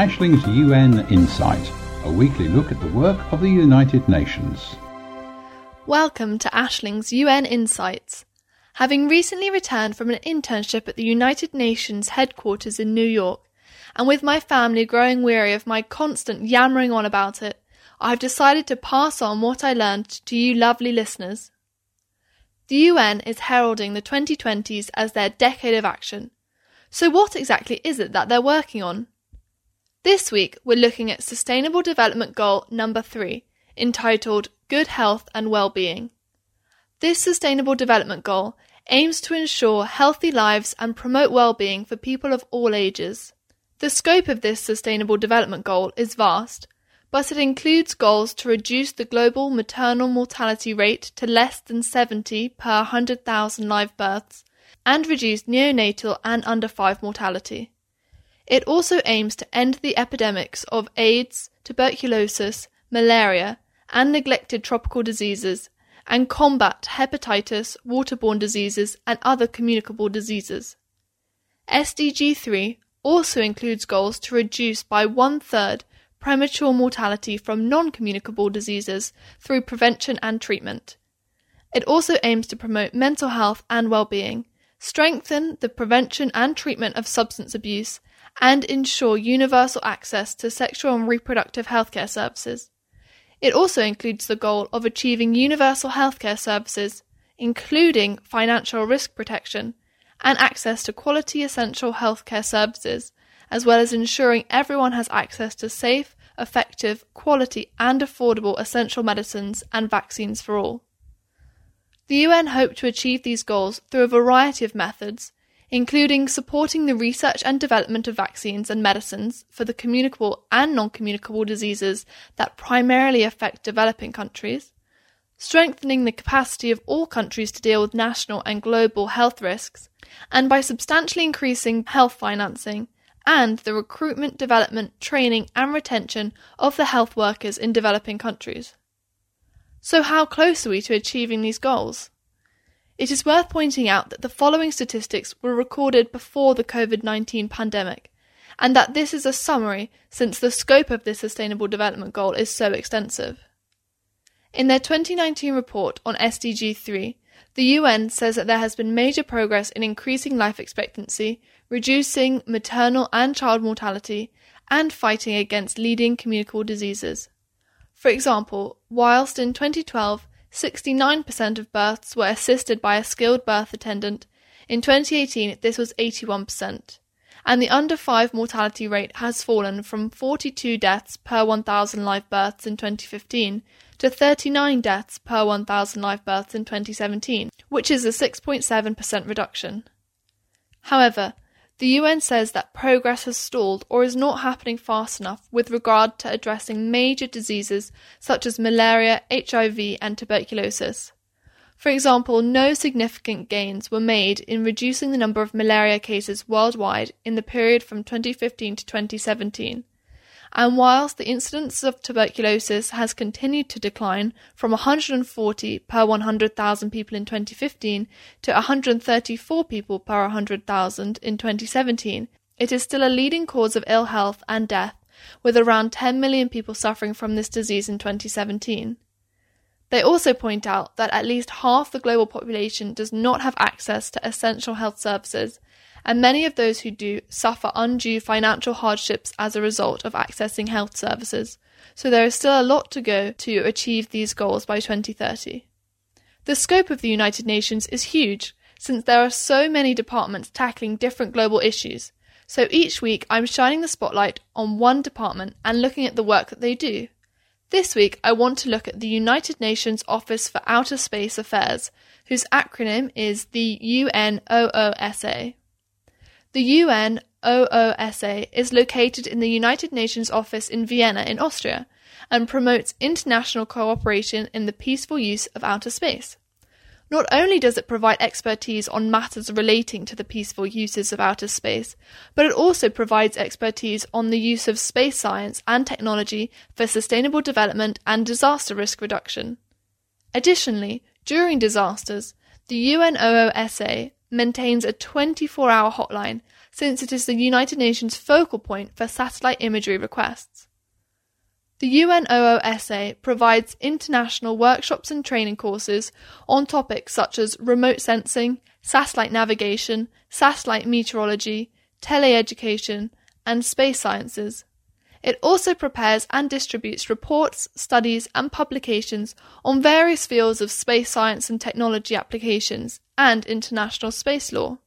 Ashling's UN Insight, a weekly look at the work of the United Nations. Welcome to Ashling's UN Insights. Having recently returned from an internship at the United Nations headquarters in New York, and with my family growing weary of my constant yammering on about it, I have decided to pass on what I learned to you lovely listeners. The UN is heralding the 2020s as their decade of action. So, what exactly is it that they're working on? This week, we're looking at Sustainable Development Goal number three, entitled Good Health and Well-Being. This Sustainable Development Goal aims to ensure healthy lives and promote well-being for people of all ages. The scope of this Sustainable Development Goal is vast, but it includes goals to reduce the global maternal mortality rate to less than 70 per 100,000 live births and reduce neonatal and under 5 mortality. It also aims to end the epidemics of AIDS, tuberculosis, malaria, and neglected tropical diseases and combat hepatitis, waterborne diseases, and other communicable diseases. SDG 3 also includes goals to reduce by one third premature mortality from non communicable diseases through prevention and treatment. It also aims to promote mental health and well-being, strengthen the prevention and treatment of substance abuse, and ensure universal access to sexual and reproductive healthcare services. It also includes the goal of achieving universal healthcare services, including financial risk protection, and access to quality essential healthcare services as well as ensuring everyone has access to safe, effective, quality, and affordable essential medicines and vaccines for all. The UN hope to achieve these goals through a variety of methods, including supporting the research and development of vaccines and medicines for the communicable and non communicable diseases that primarily affect developing countries, strengthening the capacity of all countries to deal with national and global health risks, and by substantially increasing health financing and the recruitment, development, training, and retention of the health workers in developing countries. So, how close are we to achieving these goals? It is worth pointing out that the following statistics were recorded before the COVID 19 pandemic, and that this is a summary since the scope of this Sustainable Development Goal is so extensive. In their 2019 report on SDG 3, the UN says that there has been major progress in increasing life expectancy, reducing maternal and child mortality, and fighting against leading communicable diseases. For example, whilst in 2012 69% of births were assisted by a skilled birth attendant, in 2018 this was 81%, and the under 5 mortality rate has fallen from 42 deaths per 1,000 live births in 2015 to 39 deaths per 1,000 live births in 2017, which is a 6.7% reduction. However, the UN says that progress has stalled or is not happening fast enough with regard to addressing major diseases such as malaria, HIV, and tuberculosis. For example, no significant gains were made in reducing the number of malaria cases worldwide in the period from 2015 to 2017 and whilst the incidence of tuberculosis has continued to decline from 140 per 100,000 people in 2015 to 134 people per 100,000 in 2017, it is still a leading cause of ill health and death, with around 10 million people suffering from this disease in 2017. They also point out that at least half the global population does not have access to essential health services, and many of those who do suffer undue financial hardships as a result of accessing health services, so there is still a lot to go to achieve these goals by 2030. The scope of the United Nations is huge, since there are so many departments tackling different global issues, so each week I'm shining the spotlight on one department and looking at the work that they do. This week I want to look at the United Nations Office for Outer Space Affairs, whose acronym is the UNOOSA. The UNOOSA is located in the United Nations office in Vienna in Austria and promotes international cooperation in the peaceful use of outer space. Not only does it provide expertise on matters relating to the peaceful uses of outer space, but it also provides expertise on the use of space science and technology for sustainable development and disaster risk reduction. Additionally, during disasters, the UNOOSA maintains a 24 hour hotline since it is the United Nations focal point for satellite imagery requests. The UNOOSA provides international workshops and training courses on topics such as remote sensing, satellite navigation, satellite meteorology, teleeducation, and space sciences. It also prepares and distributes reports, studies, and publications on various fields of space science and technology applications and international space law.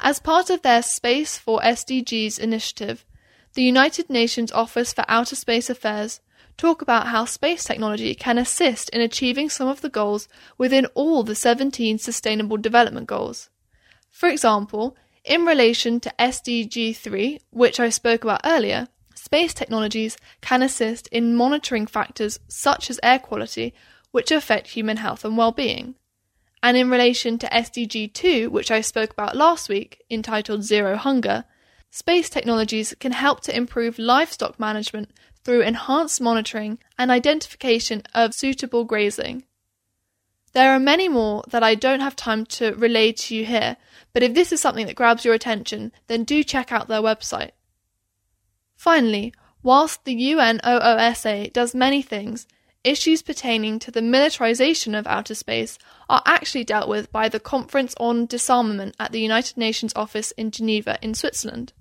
As part of their Space for SDGs initiative, the United Nations Office for Outer Space Affairs talk about how space technology can assist in achieving some of the goals within all the 17 Sustainable Development Goals. For example, in relation to SDG 3, which I spoke about earlier, space technologies can assist in monitoring factors such as air quality, which affect human health and well-being. And in relation to SDG 2, which I spoke about last week, entitled Zero Hunger, space technologies can help to improve livestock management through enhanced monitoring and identification of suitable grazing. There are many more that I don't have time to relay to you here, but if this is something that grabs your attention, then do check out their website. Finally, whilst the UNOOSA does many things, issues pertaining to the militarization of outer space are actually dealt with by the Conference on Disarmament at the United Nations office in Geneva in Switzerland.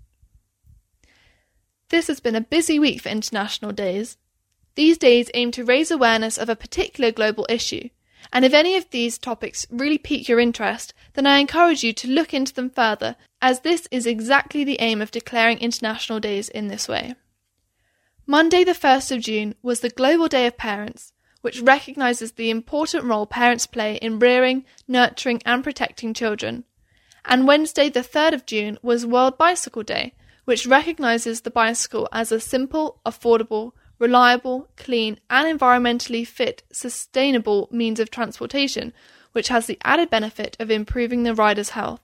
This has been a busy week for international days. These days aim to raise awareness of a particular global issue, and if any of these topics really pique your interest, then I encourage you to look into them further, as this is exactly the aim of declaring International Days in this way. Monday, the 1st of June, was the Global Day of Parents, which recognises the important role parents play in rearing, nurturing, and protecting children. And Wednesday, the 3rd of June, was World Bicycle Day, which recognises the bicycle as a simple, affordable, reliable, clean, and environmentally fit, sustainable means of transportation, which has the added benefit of improving the rider's health.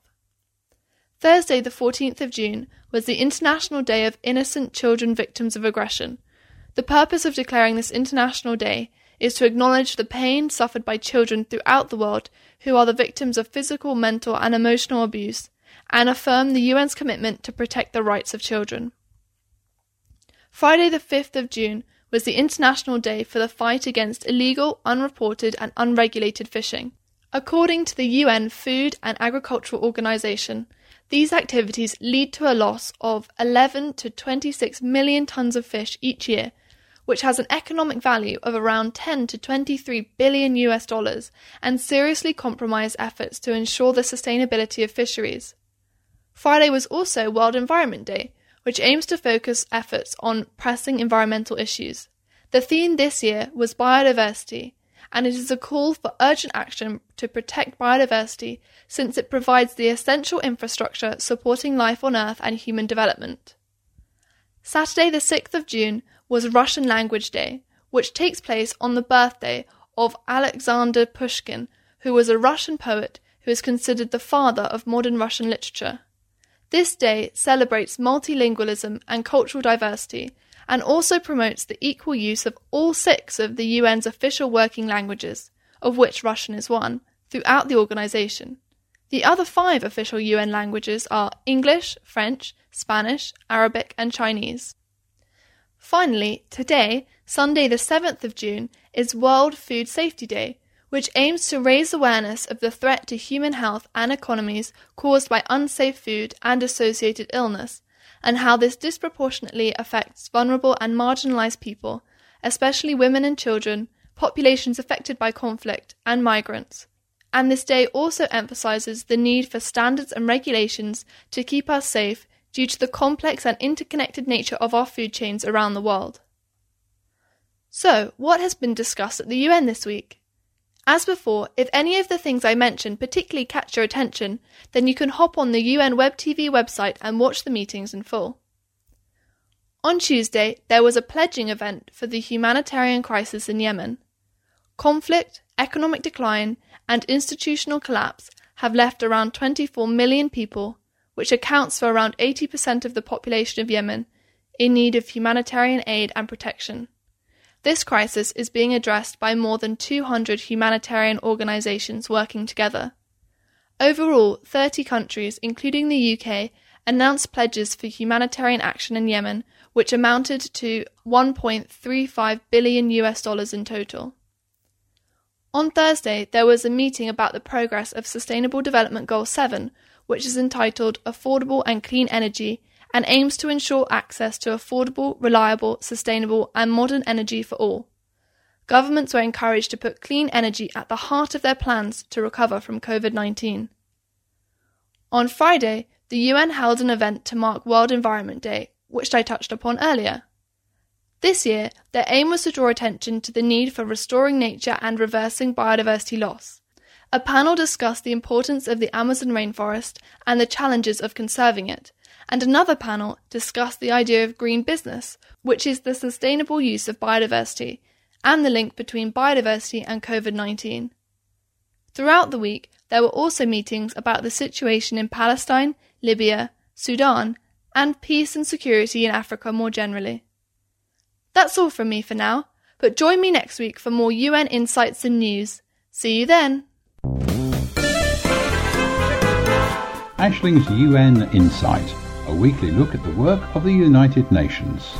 Thursday, the 14th of June, was the International Day of Innocent Children Victims of Aggression. The purpose of declaring this International Day is to acknowledge the pain suffered by children throughout the world who are the victims of physical, mental, and emotional abuse, and affirm the UN's commitment to protect the rights of children. Friday, the 5th of June, was the International Day for the fight against illegal, unreported, and unregulated fishing. According to the UN Food and Agricultural Organization, these activities lead to a loss of 11 to 26 million tons of fish each year, which has an economic value of around 10 to 23 billion US dollars and seriously compromise efforts to ensure the sustainability of fisheries. Friday was also World Environment Day, which aims to focus efforts on pressing environmental issues. The theme this year was biodiversity, and it is a call for urgent action to protect biodiversity since it provides the essential infrastructure supporting life on Earth and human development. Saturday, the 6th of June, was Russian Language Day, which takes place on the birthday of Alexander Pushkin, who was a Russian poet who is considered the father of modern Russian literature. This day celebrates multilingualism and cultural diversity and also promotes the equal use of all six of the UN's official working languages, of which Russian is one, throughout the organization. The other five official UN languages are English, French, Spanish, Arabic, and Chinese. Finally, today, Sunday the 7th of June, is World Food Safety Day, which aims to raise awareness of the threat to human health and economies caused by unsafe food and associated illness, and how this disproportionately affects vulnerable and marginalized people, especially women and children, populations affected by conflict, and migrants. And this day also emphasizes the need for standards and regulations to keep us safe due to the complex and interconnected nature of our food chains around the world. So, what has been discussed at the UN this week? As before, if any of the things I mentioned particularly catch your attention, then you can hop on the UN Web TV website and watch the meetings in full. On Tuesday, there was a pledging event for the humanitarian crisis in Yemen. Conflict, economic decline, and institutional collapse have left around 24 million people, which accounts for around 80% of the population of Yemen, in need of humanitarian aid and protection. This crisis is being addressed by more than 200 humanitarian organisations working together. Overall, 30 countries, including the UK, announced pledges for humanitarian action in Yemen, which amounted to 1.35 billion US dollars in total. On Thursday, there was a meeting about the progress of Sustainable Development Goal 7, which is entitled Affordable and Clean Energy and aims to ensure access to affordable, reliable, sustainable, and modern energy for all. Governments were encouraged to put clean energy at the heart of their plans to recover from COVID 19. On Friday, the UN held an event to mark World Environment Day, which I touched upon earlier. This year, their aim was to draw attention to the need for restoring nature and reversing biodiversity loss. A panel discussed the importance of the Amazon rainforest and the challenges of conserving it, and another panel discussed the idea of green business, which is the sustainable use of biodiversity, and the link between biodiversity and COVID 19. Throughout the week, there were also meetings about the situation in Palestine, Libya, Sudan, and peace and security in Africa more generally. That's all from me for now, but join me next week for more UN insights and news. See you then! Ashling's UN Insight, a weekly look at the work of the United Nations.